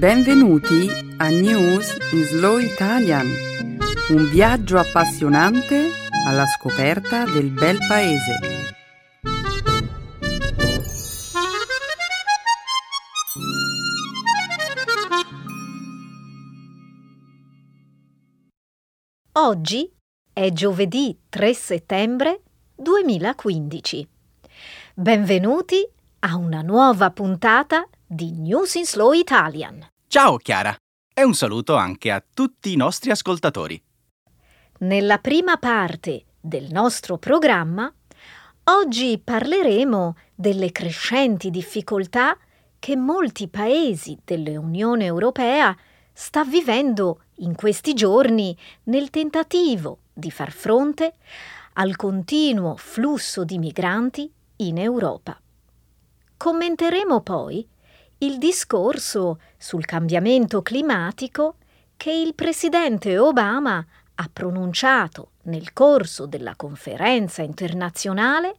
Benvenuti a News in Slow Italian, un viaggio appassionante alla scoperta del bel paese. Oggi è giovedì 3 settembre 2015. Benvenuti a una nuova puntata di News in Slow Italian. Ciao Chiara e un saluto anche a tutti i nostri ascoltatori. Nella prima parte del nostro programma, oggi parleremo delle crescenti difficoltà che molti paesi dell'Unione Europea sta vivendo in questi giorni nel tentativo di far fronte al continuo flusso di migranti in Europa. Commenteremo poi il discorso sul cambiamento climatico che il presidente Obama ha pronunciato nel corso della conferenza internazionale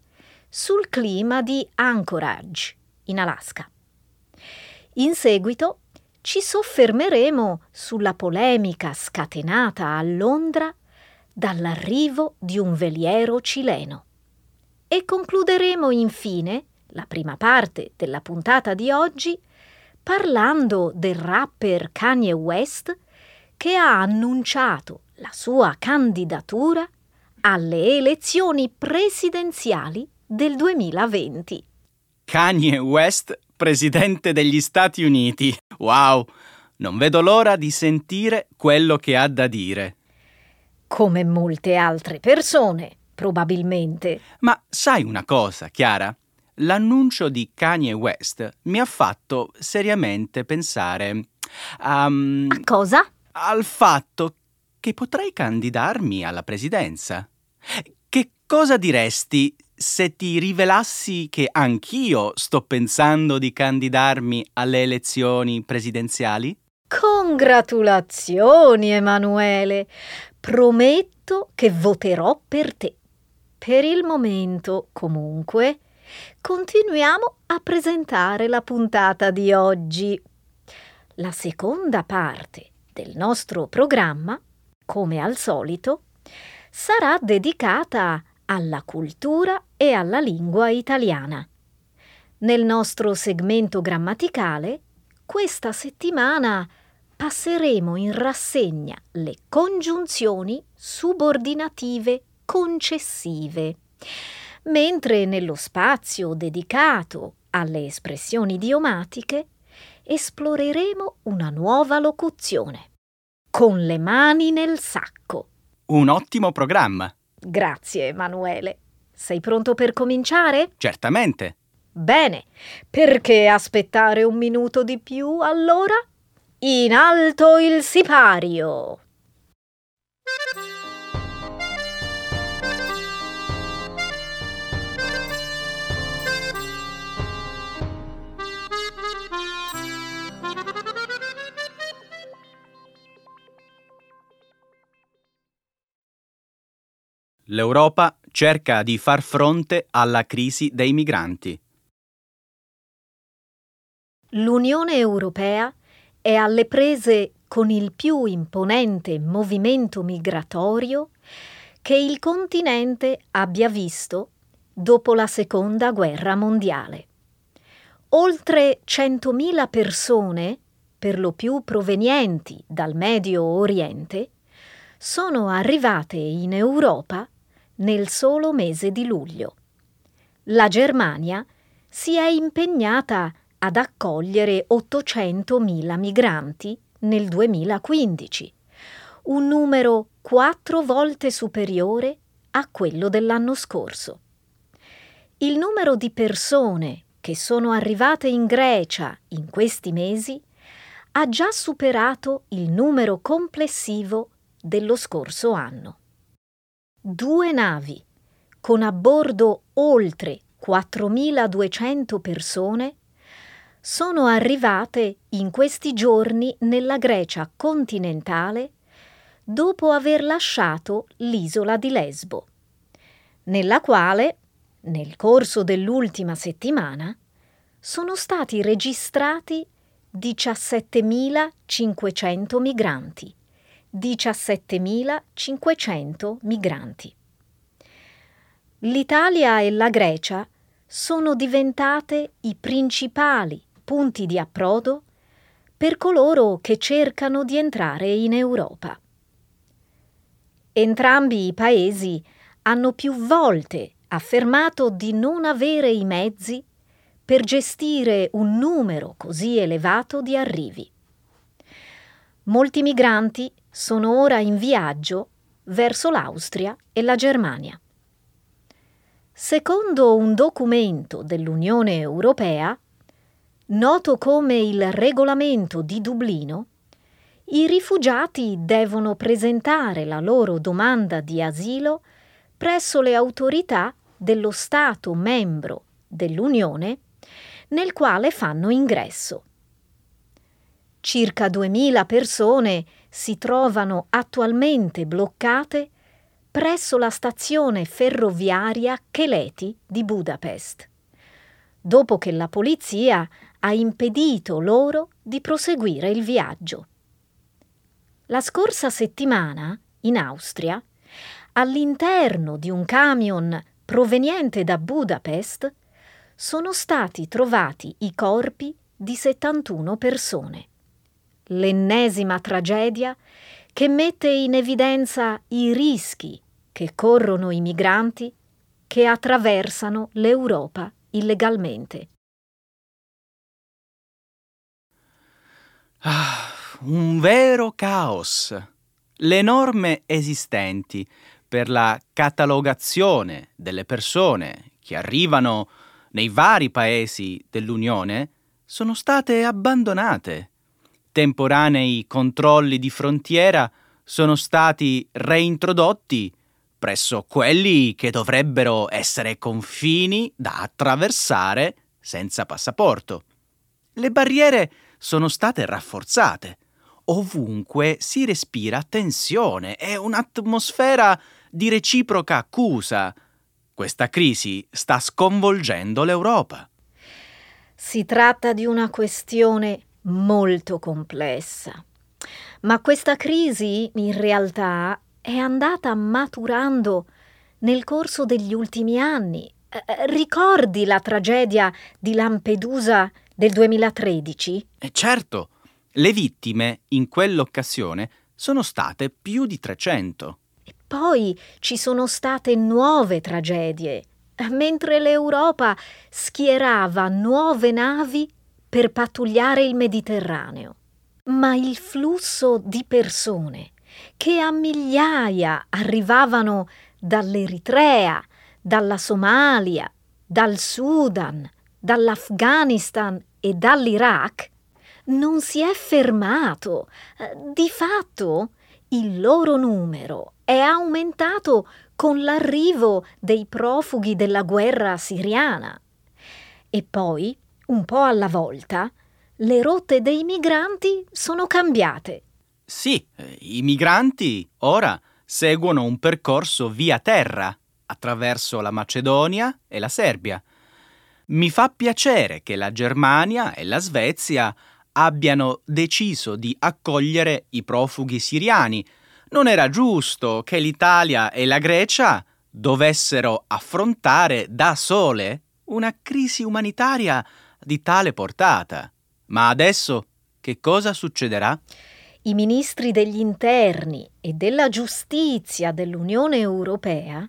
sul clima di Anchorage, in Alaska. In seguito ci soffermeremo sulla polemica scatenata a Londra dall'arrivo di un veliero cileno. E concluderemo infine la prima parte della puntata di oggi parlando del rapper Kanye West che ha annunciato la sua candidatura alle elezioni presidenziali del 2020. Kanye West, presidente degli Stati Uniti. Wow! Non vedo l'ora di sentire quello che ha da dire. Come molte altre persone, probabilmente. Ma sai una cosa, Chiara? L'annuncio di Kanye West mi ha fatto seriamente pensare a... a cosa? Al fatto che potrei candidarmi alla presidenza. Che cosa diresti se ti rivelassi che anch'io sto pensando di candidarmi alle elezioni presidenziali? Congratulazioni, Emanuele! Prometto che voterò per te. Per il momento, comunque, continuiamo a presentare la puntata di oggi. La seconda parte del nostro programma, come al solito, sarà dedicata alla cultura e alla lingua italiana. Nel nostro segmento grammaticale, questa settimana passeremo in rassegna le congiunzioni subordinative concessive mentre nello spazio dedicato alle espressioni idiomatiche esploreremo una nuova locuzione. Con le mani nel sacco. Un ottimo programma. Grazie, Emanuele. Sei pronto per cominciare? Certamente. Bene, perché aspettare un minuto di più allora? In alto il sipario! L'Europa cerca di far fronte alla crisi dei migranti. L'Unione Europea è alle prese con il più imponente movimento migratorio che il continente abbia visto dopo la Seconda Guerra Mondiale. Oltre 100.000 persone, per lo più provenienti dal Medio Oriente, sono arrivate in Europa nel solo mese di luglio. La Germania si è impegnata ad accogliere 800.000 migranti nel 2015, un numero quattro volte superiore a quello dell'anno scorso. Il numero di persone che sono arrivate in Grecia in questi mesi ha già superato il numero complessivo dello scorso anno. Due navi, con a bordo oltre 4.200 persone, sono arrivate in questi giorni nella Grecia continentale dopo aver lasciato l'isola di Lesbo, nella quale, nel corso dell'ultima settimana, sono stati registrati 17.500 migranti. 17.500 migranti. L'Italia e la Grecia sono diventate i principali punti di approdo per coloro che cercano di entrare in Europa. Entrambi i paesi hanno più volte affermato di non avere i mezzi per gestire un numero così elevato di arrivi. Molti migranti sono ora in viaggio verso l'Austria e la Germania. Secondo un documento dell'Unione Europea, noto come il regolamento di Dublino, i rifugiati devono presentare la loro domanda di asilo presso le autorità dello Stato membro dell'Unione nel quale fanno ingresso. Circa 2000 persone si trovano attualmente bloccate presso la stazione ferroviaria Keleti di Budapest, dopo che la polizia ha impedito loro di proseguire il viaggio. La scorsa settimana, in Austria, all'interno di un camion proveniente da Budapest, sono stati trovati i corpi di 71 persone. L'ennesima tragedia che mette in evidenza i rischi che corrono i migranti che attraversano l'Europa illegalmente. Ah, un vero caos. Le norme esistenti per la catalogazione delle persone che arrivano nei vari paesi dell'Unione sono state abbandonate temporanei controlli di frontiera sono stati reintrodotti presso quelli che dovrebbero essere confini da attraversare senza passaporto. Le barriere sono state rafforzate. Ovunque si respira tensione e un'atmosfera di reciproca accusa. Questa crisi sta sconvolgendo l'Europa. Si tratta di una questione molto complessa. Ma questa crisi in realtà è andata maturando nel corso degli ultimi anni. Eh, ricordi la tragedia di Lampedusa del 2013? Eh certo, le vittime in quell'occasione sono state più di 300. E poi ci sono state nuove tragedie, mentre l'Europa schierava nuove navi per pattugliare il Mediterraneo, ma il flusso di persone che a migliaia arrivavano dall'Eritrea, dalla Somalia, dal Sudan, dall'Afghanistan e dall'Iraq non si è fermato. Di fatto il loro numero è aumentato con l'arrivo dei profughi della guerra siriana. E poi un po' alla volta, le rotte dei migranti sono cambiate. Sì, eh, i migranti ora seguono un percorso via terra attraverso la Macedonia e la Serbia. Mi fa piacere che la Germania e la Svezia abbiano deciso di accogliere i profughi siriani. Non era giusto che l'Italia e la Grecia dovessero affrontare da sole una crisi umanitaria di tale portata. Ma adesso che cosa succederà? I ministri degli interni e della giustizia dell'Unione Europea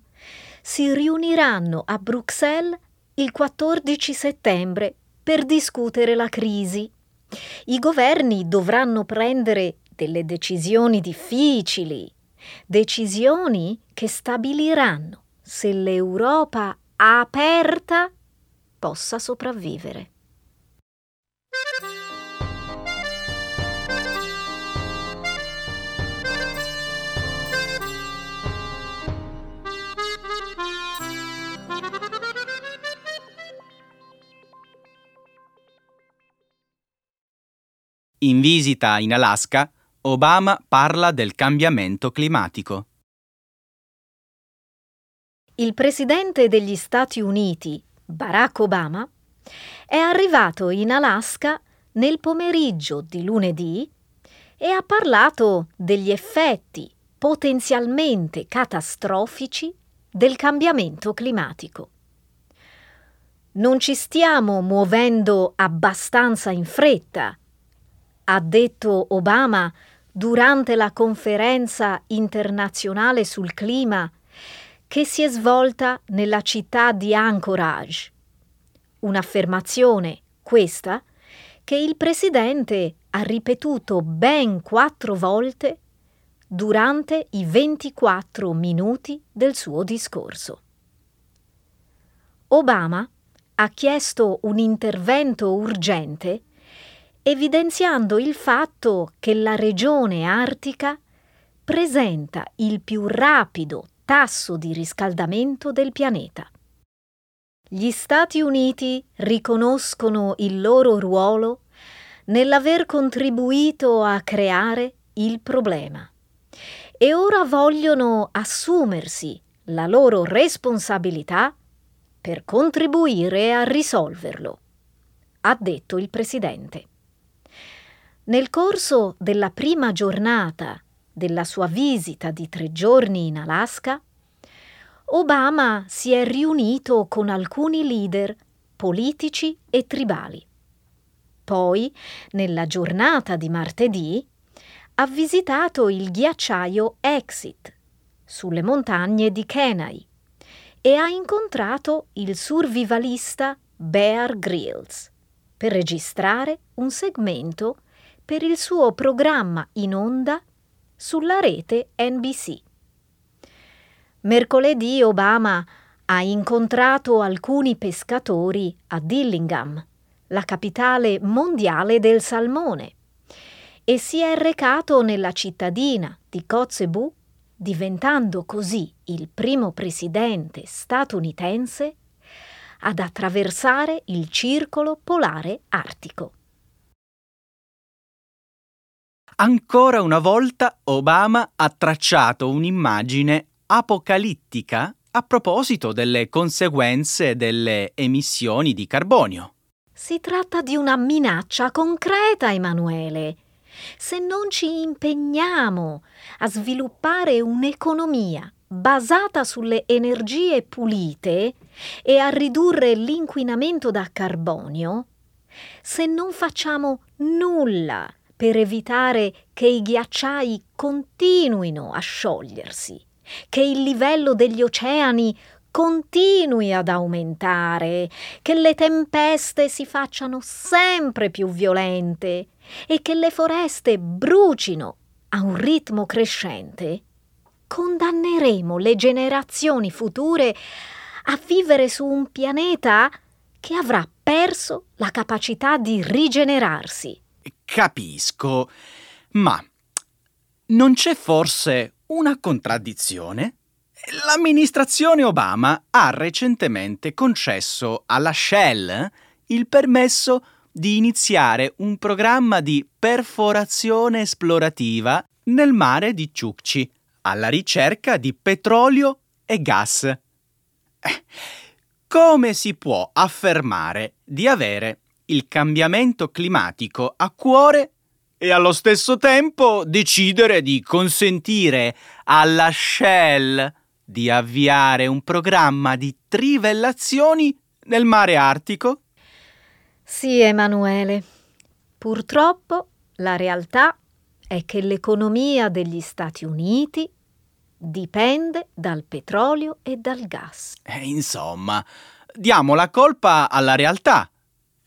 si riuniranno a Bruxelles il 14 settembre per discutere la crisi. I governi dovranno prendere delle decisioni difficili, decisioni che stabiliranno se l'Europa aperta possa sopravvivere. In visita in Alaska, Obama parla del cambiamento climatico. Il presidente degli Stati Uniti, Barack Obama, è arrivato in Alaska nel pomeriggio di lunedì e ha parlato degli effetti potenzialmente catastrofici del cambiamento climatico. Non ci stiamo muovendo abbastanza in fretta, ha detto Obama durante la conferenza internazionale sul clima che si è svolta nella città di Anchorage. Un'affermazione, questa, che il presidente ha ripetuto ben quattro volte durante i 24 minuti del suo discorso. Obama ha chiesto un intervento urgente evidenziando il fatto che la regione artica presenta il più rapido tasso di riscaldamento del pianeta. Gli Stati Uniti riconoscono il loro ruolo nell'aver contribuito a creare il problema e ora vogliono assumersi la loro responsabilità per contribuire a risolverlo, ha detto il Presidente. Nel corso della prima giornata della sua visita di tre giorni in Alaska, Obama si è riunito con alcuni leader politici e tribali. Poi, nella giornata di martedì, ha visitato il ghiacciaio Exit sulle montagne di Kenai e ha incontrato il survivalista Bear Grylls per registrare un segmento per il suo programma in onda sulla rete NBC. Mercoledì Obama ha incontrato alcuni pescatori a Dillingham, la capitale mondiale del salmone, e si è recato nella cittadina di Kotzebue, diventando così il primo presidente statunitense ad attraversare il circolo polare artico. Ancora una volta Obama ha tracciato un'immagine apocalittica a proposito delle conseguenze delle emissioni di carbonio. Si tratta di una minaccia concreta, Emanuele. Se non ci impegniamo a sviluppare un'economia basata sulle energie pulite e a ridurre l'inquinamento da carbonio, se non facciamo nulla per evitare che i ghiacciai continuino a sciogliersi, che il livello degli oceani continui ad aumentare, che le tempeste si facciano sempre più violente e che le foreste brucino a un ritmo crescente, condanneremo le generazioni future a vivere su un pianeta che avrà perso la capacità di rigenerarsi. Capisco, ma non c'è forse una contraddizione? L'amministrazione Obama ha recentemente concesso alla Shell il permesso di iniziare un programma di perforazione esplorativa nel mare di Chukchi alla ricerca di petrolio e gas. Eh, come si può affermare di avere il cambiamento climatico a cuore e allo stesso tempo decidere di consentire alla Shell di avviare un programma di trivellazioni nel mare Artico? Sì, Emanuele. Purtroppo la realtà è che l'economia degli Stati Uniti dipende dal petrolio e dal gas. Eh, insomma, diamo la colpa alla realtà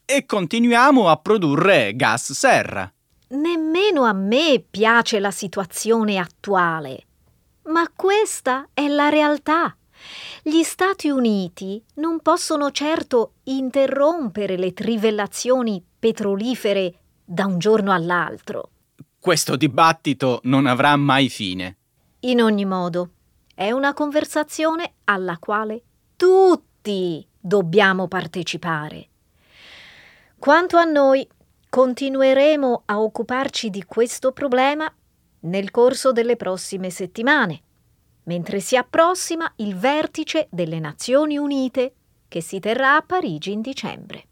e continuiamo a produrre gas serra. Nemmeno a me piace la situazione attuale, ma questa è la realtà. Gli Stati Uniti non possono certo interrompere le trivellazioni petrolifere da un giorno all'altro. Questo dibattito non avrà mai fine. In ogni modo, è una conversazione alla quale tutti dobbiamo partecipare. Quanto a noi, continueremo a occuparci di questo problema nel corso delle prossime settimane, mentre si approssima il vertice delle Nazioni Unite che si terrà a Parigi in dicembre.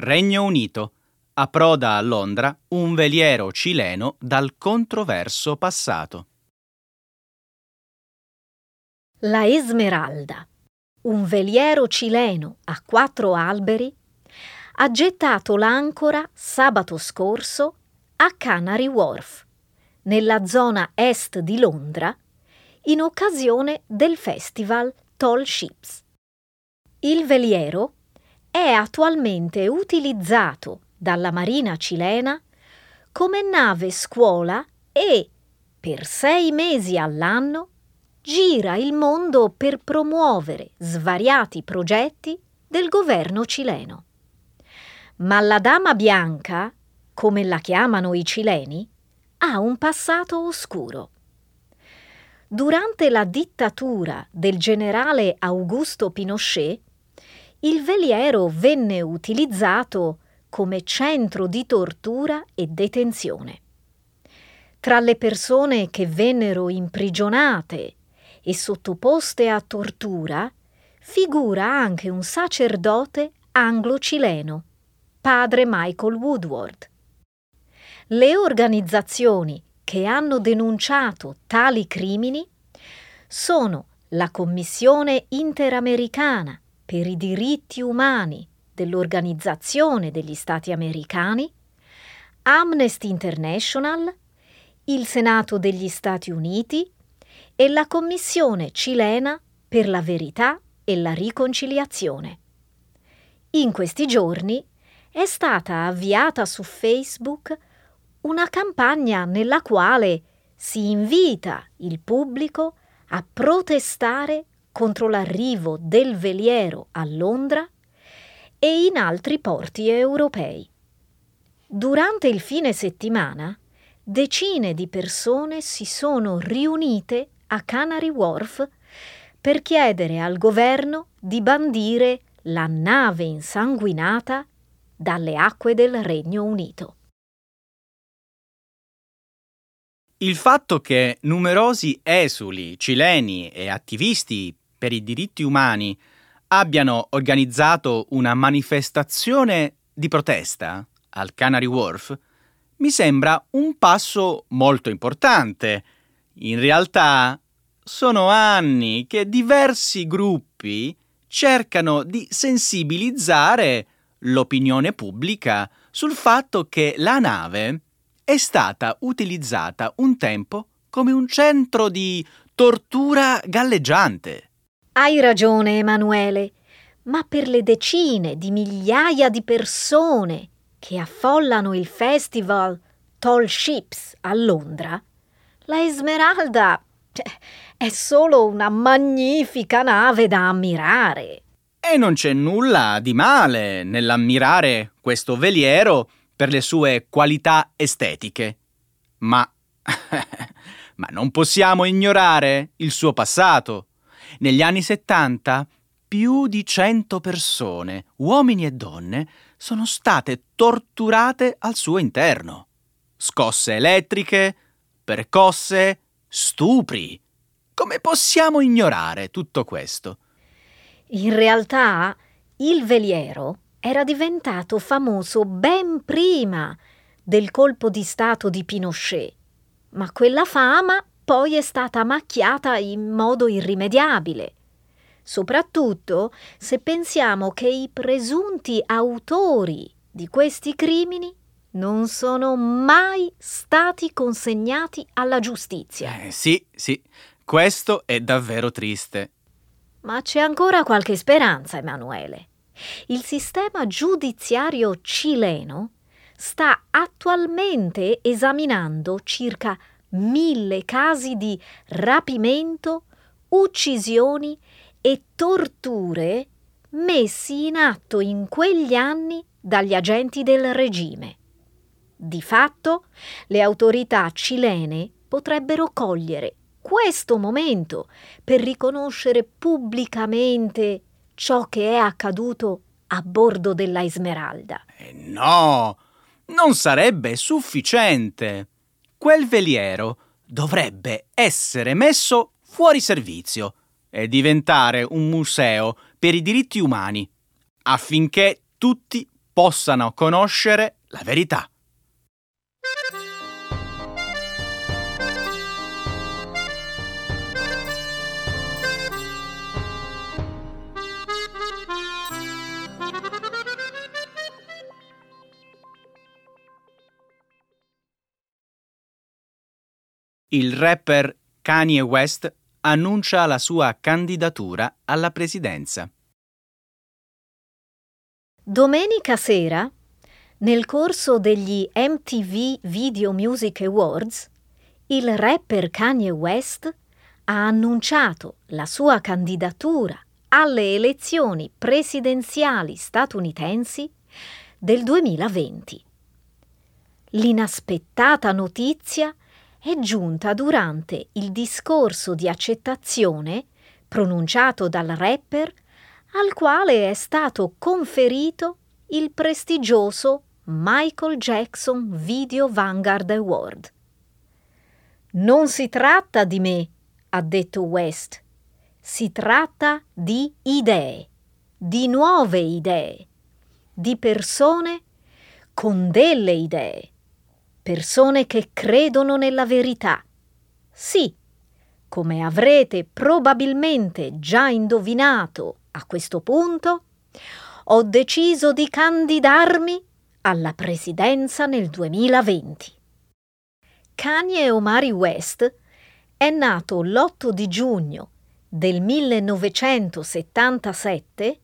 Regno Unito. Approda a Londra un veliero cileno dal controverso passato. La Esmeralda, un veliero cileno a quattro alberi, ha gettato l'ancora sabato scorso a Canary Wharf, nella zona est di Londra, in occasione del festival Tall Ships. Il veliero è attualmente utilizzato dalla Marina cilena come nave scuola e, per sei mesi all'anno, gira il mondo per promuovere svariati progetti del governo cileno. Ma la Dama Bianca, come la chiamano i cileni, ha un passato oscuro. Durante la dittatura del generale Augusto Pinochet, il veliero venne utilizzato come centro di tortura e detenzione. Tra le persone che vennero imprigionate e sottoposte a tortura figura anche un sacerdote anglo-cileno, padre Michael Woodward. Le organizzazioni che hanno denunciato tali crimini sono la Commissione Interamericana per i diritti umani dell'Organizzazione degli Stati Americani, Amnesty International, il Senato degli Stati Uniti e la Commissione cilena per la verità e la riconciliazione. In questi giorni è stata avviata su Facebook una campagna nella quale si invita il pubblico a protestare contro l'arrivo del veliero a Londra e in altri porti europei. Durante il fine settimana, decine di persone si sono riunite a Canary Wharf per chiedere al governo di bandire la nave insanguinata dalle acque del Regno Unito. Il fatto che numerosi esuli cileni e attivisti per i diritti umani abbiano organizzato una manifestazione di protesta al Canary Wharf mi sembra un passo molto importante in realtà sono anni che diversi gruppi cercano di sensibilizzare l'opinione pubblica sul fatto che la nave è stata utilizzata un tempo come un centro di tortura galleggiante. Hai ragione, Emanuele, ma per le decine di migliaia di persone che affollano il festival Tall Ships a Londra, la Esmeralda cioè, è solo una magnifica nave da ammirare. E non c'è nulla di male nell'ammirare questo veliero per le sue qualità estetiche. Ma... ma non possiamo ignorare il suo passato. Negli anni 70 più di 100 persone, uomini e donne, sono state torturate al suo interno. Scosse elettriche, percosse, stupri. Come possiamo ignorare tutto questo? In realtà il veliero era diventato famoso ben prima del colpo di Stato di Pinochet, ma quella fama poi è stata macchiata in modo irrimediabile, soprattutto se pensiamo che i presunti autori di questi crimini non sono mai stati consegnati alla giustizia. Eh, sì, sì, questo è davvero triste. Ma c'è ancora qualche speranza, Emanuele. Il sistema giudiziario cileno sta attualmente esaminando circa mille casi di rapimento, uccisioni e torture messi in atto in quegli anni dagli agenti del regime. Di fatto, le autorità cilene potrebbero cogliere questo momento per riconoscere pubblicamente ciò che è accaduto a bordo della Esmeralda. Eh no, non sarebbe sufficiente. Quel veliero dovrebbe essere messo fuori servizio e diventare un museo per i diritti umani, affinché tutti possano conoscere la verità. Il rapper Kanye West annuncia la sua candidatura alla presidenza. Domenica sera, nel corso degli MTV Video Music Awards, il rapper Kanye West ha annunciato la sua candidatura alle elezioni presidenziali statunitensi del 2020. L'inaspettata notizia è giunta durante il discorso di accettazione pronunciato dal rapper al quale è stato conferito il prestigioso Michael Jackson Video Vanguard Award. Non si tratta di me, ha detto West, si tratta di idee, di nuove idee, di persone con delle idee persone che credono nella verità. Sì, come avrete probabilmente già indovinato a questo punto, ho deciso di candidarmi alla presidenza nel 2020. Kanye Omari West è nato l'8 di giugno del 1977,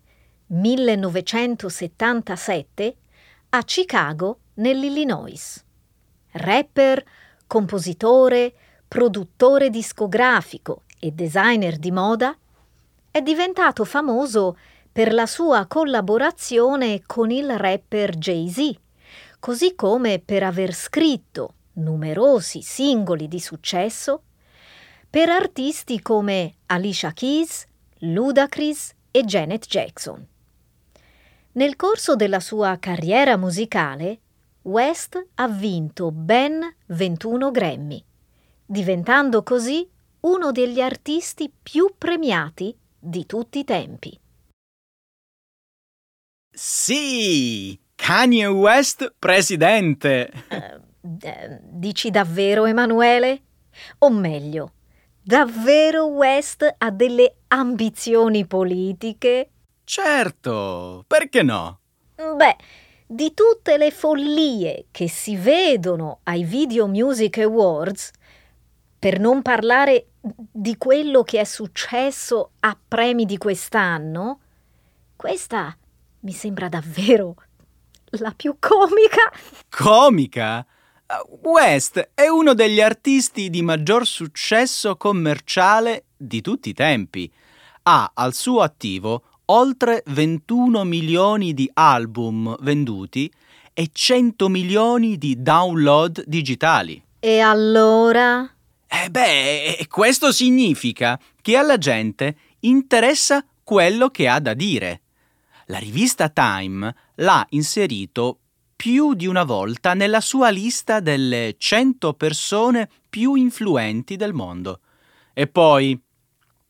1977 a Chicago, nell'Illinois rapper, compositore, produttore discografico e designer di moda, è diventato famoso per la sua collaborazione con il rapper Jay-Z, così come per aver scritto numerosi singoli di successo per artisti come Alicia Keys, Ludacris e Janet Jackson. Nel corso della sua carriera musicale West ha vinto ben 21 Grammy, diventando così uno degli artisti più premiati di tutti i tempi. Sì, Kanye West presidente. Uh, dici davvero, Emanuele? O meglio, davvero West ha delle ambizioni politiche? Certo, perché no? Beh, di tutte le follie che si vedono ai Video Music Awards, per non parlare di quello che è successo a premi di quest'anno, questa mi sembra davvero la più comica. Comica? West è uno degli artisti di maggior successo commerciale di tutti i tempi. Ha al suo attivo oltre 21 milioni di album venduti e 100 milioni di download digitali. E allora? Eh beh, questo significa che alla gente interessa quello che ha da dire. La rivista Time l'ha inserito più di una volta nella sua lista delle 100 persone più influenti del mondo. E poi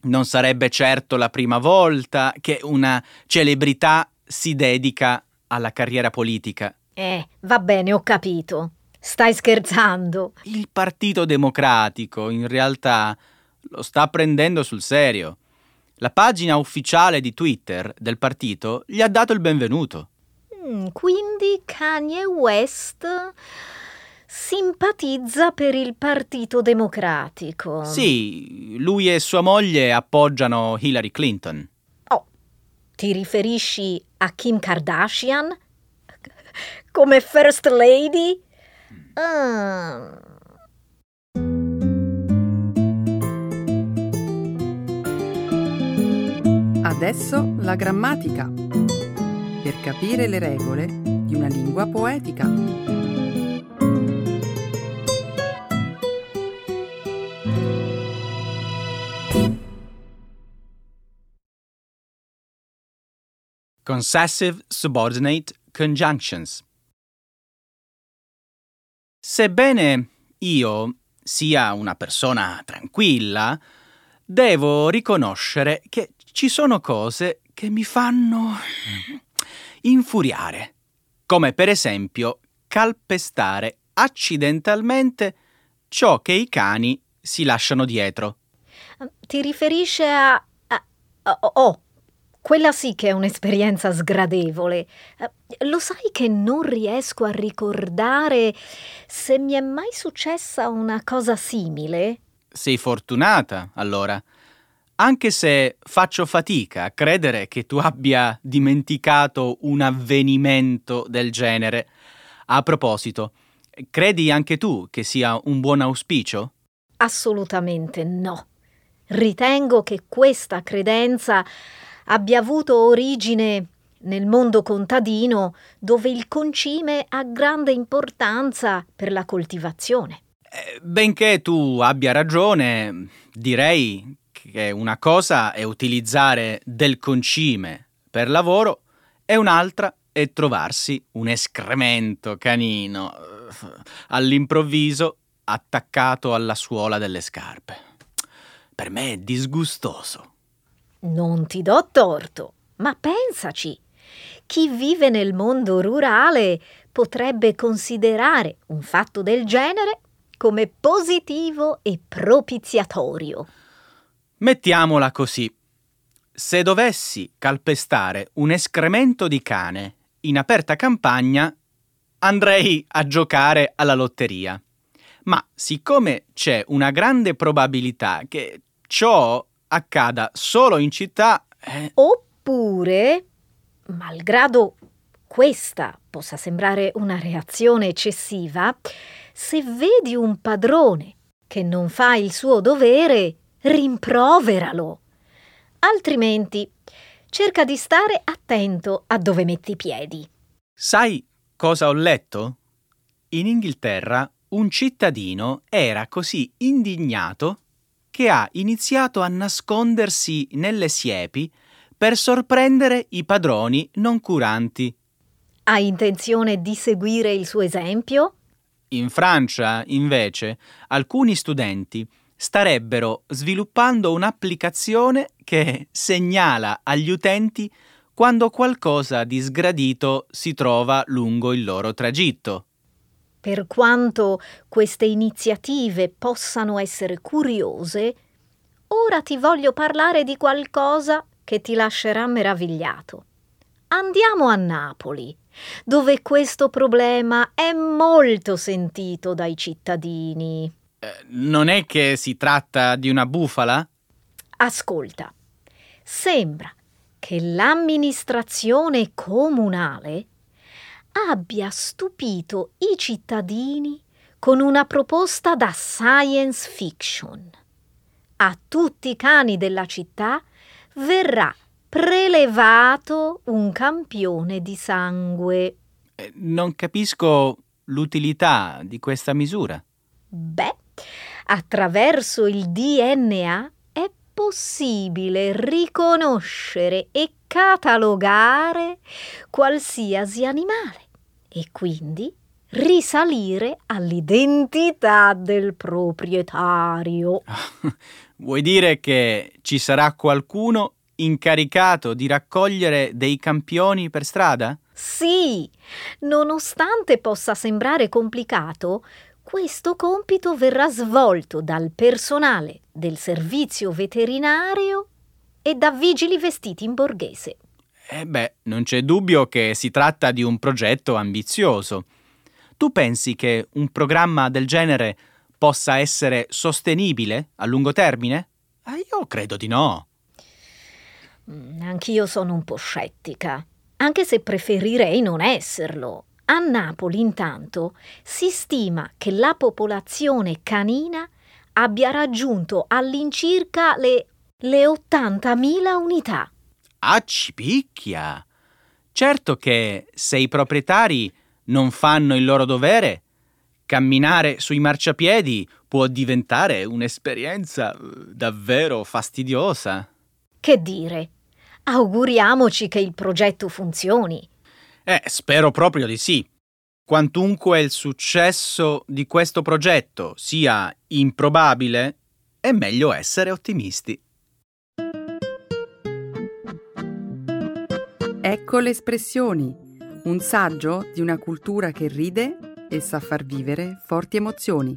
non sarebbe certo la prima volta che una celebrità si dedica alla carriera politica. Eh, va bene, ho capito. Stai scherzando. Il Partito Democratico, in realtà, lo sta prendendo sul serio. La pagina ufficiale di Twitter del partito gli ha dato il benvenuto. Mm, quindi Kanye West simpatizza per il Partito Democratico. Sì, lui e sua moglie appoggiano Hillary Clinton. Oh, ti riferisci a Kim Kardashian? Come First Lady? Ah. Adesso la grammatica. Per capire le regole di una lingua poetica. Concessive Subordinate Conjunctions. Sebbene io sia una persona tranquilla, devo riconoscere che ci sono cose che mi fanno infuriare. come per esempio calpestare accidentalmente ciò che i cani si lasciano dietro. Ti riferisce a... a, oh, quella sì che è un'esperienza sgradevole. Lo sai che non riesco a ricordare se mi è mai successa una cosa simile? Sei fortunata, allora. Anche se faccio fatica a credere che tu abbia dimenticato un avvenimento del genere. A proposito, credi anche tu che sia un buon auspicio? Assolutamente no. Ritengo che questa credenza abbia avuto origine nel mondo contadino dove il concime ha grande importanza per la coltivazione. Eh, benché tu abbia ragione, direi che una cosa è utilizzare del concime per lavoro e un'altra è trovarsi un escremento canino eh, all'improvviso attaccato alla suola delle scarpe. Per me è disgustoso. Non ti do torto, ma pensaci. Chi vive nel mondo rurale potrebbe considerare un fatto del genere come positivo e propiziatorio. Mettiamola così. Se dovessi calpestare un escremento di cane in aperta campagna, andrei a giocare alla lotteria. Ma siccome c'è una grande probabilità che ciò accada solo in città... Eh... Oppure, malgrado questa possa sembrare una reazione eccessiva, se vedi un padrone che non fa il suo dovere, rimproveralo. Altrimenti, cerca di stare attento a dove metti i piedi. Sai cosa ho letto? In Inghilterra un cittadino era così indignato che ha iniziato a nascondersi nelle siepi per sorprendere i padroni non curanti. Hai intenzione di seguire il suo esempio? In Francia, invece, alcuni studenti starebbero sviluppando un'applicazione che segnala agli utenti quando qualcosa di sgradito si trova lungo il loro tragitto. Per quanto queste iniziative possano essere curiose, ora ti voglio parlare di qualcosa che ti lascerà meravigliato. Andiamo a Napoli, dove questo problema è molto sentito dai cittadini. Eh, non è che si tratta di una bufala? Ascolta, sembra che l'amministrazione comunale abbia stupito i cittadini con una proposta da science fiction. A tutti i cani della città verrà prelevato un campione di sangue. Eh, non capisco l'utilità di questa misura. Beh, attraverso il DNA è possibile riconoscere e catalogare qualsiasi animale e quindi risalire all'identità del proprietario. Vuoi dire che ci sarà qualcuno incaricato di raccogliere dei campioni per strada? Sì, nonostante possa sembrare complicato, questo compito verrà svolto dal personale del servizio veterinario e da vigili vestiti in borghese. Eh beh, non c'è dubbio che si tratta di un progetto ambizioso. Tu pensi che un programma del genere possa essere sostenibile a lungo termine? Eh, io credo di no. Mm, anch'io sono un po' scettica, anche se preferirei non esserlo. A Napoli, intanto, si stima che la popolazione canina abbia raggiunto all'incirca le, le 80.000 unità. Ah, ci picchia! Certo che se i proprietari non fanno il loro dovere, camminare sui marciapiedi può diventare un'esperienza eh, davvero fastidiosa. Che dire? Auguriamoci che il progetto funzioni. Eh, spero proprio di sì. Quantunque il successo di questo progetto sia improbabile, è meglio essere ottimisti. Ecco le espressioni. Un saggio di una cultura che ride e sa far vivere forti emozioni.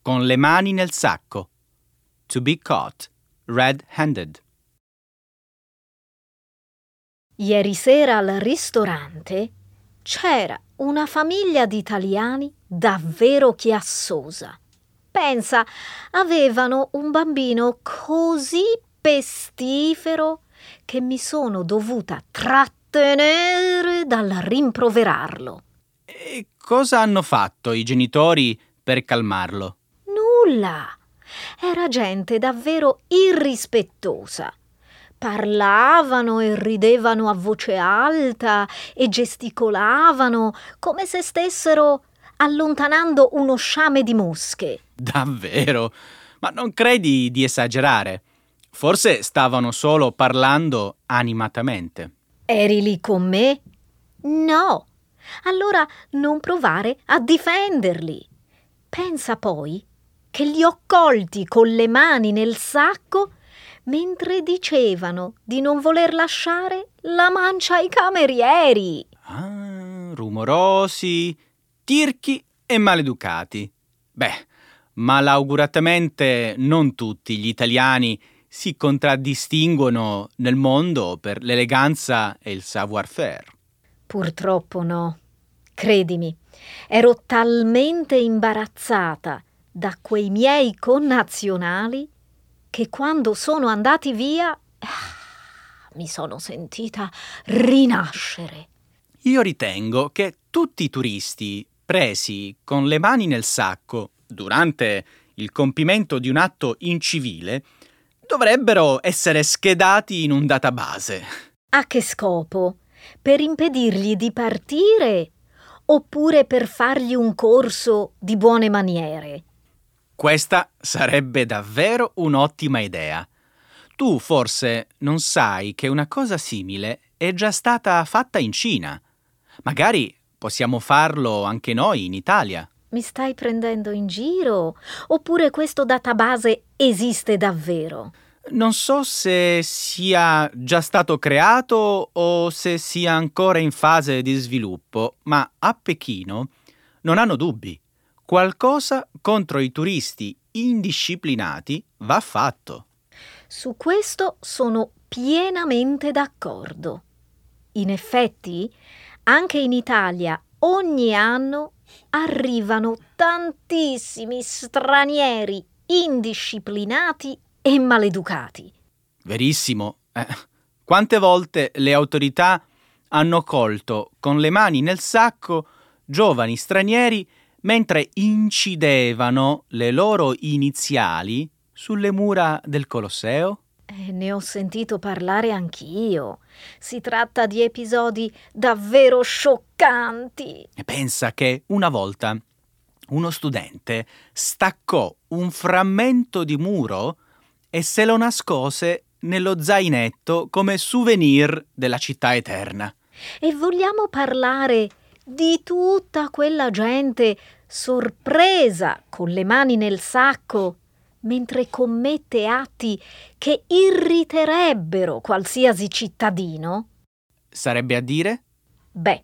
Con le mani nel sacco. To be caught red-handed. Ieri sera al ristorante c'era una famiglia di italiani davvero chiassosa. Pensa, avevano un bambino così pestifero che mi sono dovuta trattenere dal rimproverarlo. E cosa hanno fatto i genitori per calmarlo? Nulla. Era gente davvero irrispettosa. Parlavano e ridevano a voce alta e gesticolavano come se stessero allontanando uno sciame di mosche. Davvero? Ma non credi di esagerare? Forse stavano solo parlando animatamente. Eri lì con me? No. Allora non provare a difenderli. Pensa poi che li ho colti con le mani nel sacco mentre dicevano di non voler lasciare la mancia ai camerieri. Ah, rumorosi, tirchi e maleducati. Beh, malauguratamente non tutti gli italiani si contraddistinguono nel mondo per l'eleganza e il savoir-faire. Purtroppo no. Credimi, ero talmente imbarazzata da quei miei connazionali che quando sono andati via ah, mi sono sentita rinascere. Io ritengo che tutti i turisti presi con le mani nel sacco durante il compimento di un atto incivile dovrebbero essere schedati in un database. A che scopo? Per impedirgli di partire oppure per fargli un corso di buone maniere? Questa sarebbe davvero un'ottima idea. Tu forse non sai che una cosa simile è già stata fatta in Cina. Magari possiamo farlo anche noi in Italia. Mi stai prendendo in giro? Oppure questo database esiste davvero? Non so se sia già stato creato o se sia ancora in fase di sviluppo, ma a Pechino non hanno dubbi. Qualcosa contro i turisti indisciplinati va fatto. Su questo sono pienamente d'accordo. In effetti, anche in Italia ogni anno arrivano tantissimi stranieri indisciplinati e maleducati. Verissimo. Eh, quante volte le autorità hanno colto con le mani nel sacco giovani stranieri mentre incidevano le loro iniziali sulle mura del Colosseo? Eh, ne ho sentito parlare anch'io. Si tratta di episodi davvero scioccanti. Pensa che una volta uno studente staccò un frammento di muro e se lo nascose nello zainetto come souvenir della città eterna. E vogliamo parlare di tutta quella gente sorpresa con le mani nel sacco mentre commette atti che irriterebbero qualsiasi cittadino? Sarebbe a dire? Beh,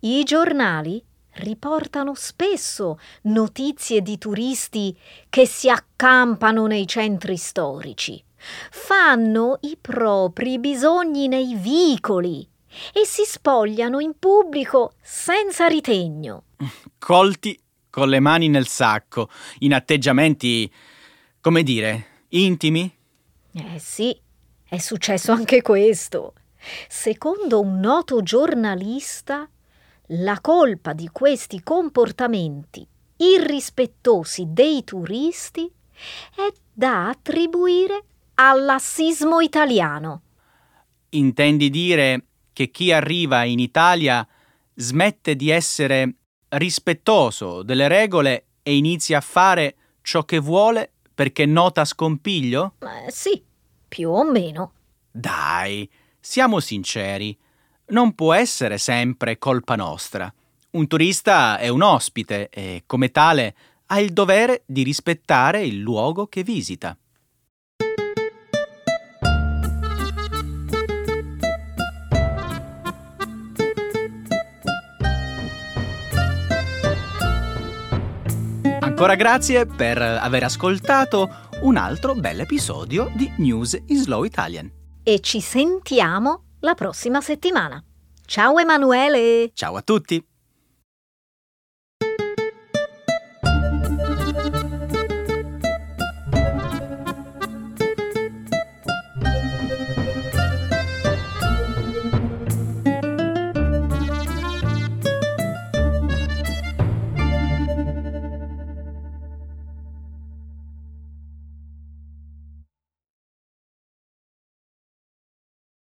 i giornali riportano spesso notizie di turisti che si accampano nei centri storici, fanno i propri bisogni nei vicoli e si spogliano in pubblico senza ritegno. Colti con le mani nel sacco, in atteggiamenti, come dire, intimi? Eh sì, è successo anche questo. Secondo un noto giornalista, la colpa di questi comportamenti irrispettosi dei turisti è da attribuire al lassismo italiano. Intendi dire che chi arriva in Italia smette di essere rispettoso delle regole e inizia a fare ciò che vuole perché nota scompiglio? Eh, sì, più o meno. Dai, siamo sinceri. Non può essere sempre colpa nostra. Un turista è un ospite e, come tale, ha il dovere di rispettare il luogo che visita. Ancora grazie per aver ascoltato un altro bel episodio di News in Slow Italian. E ci sentiamo la prossima settimana. Ciao Emanuele! Ciao a tutti!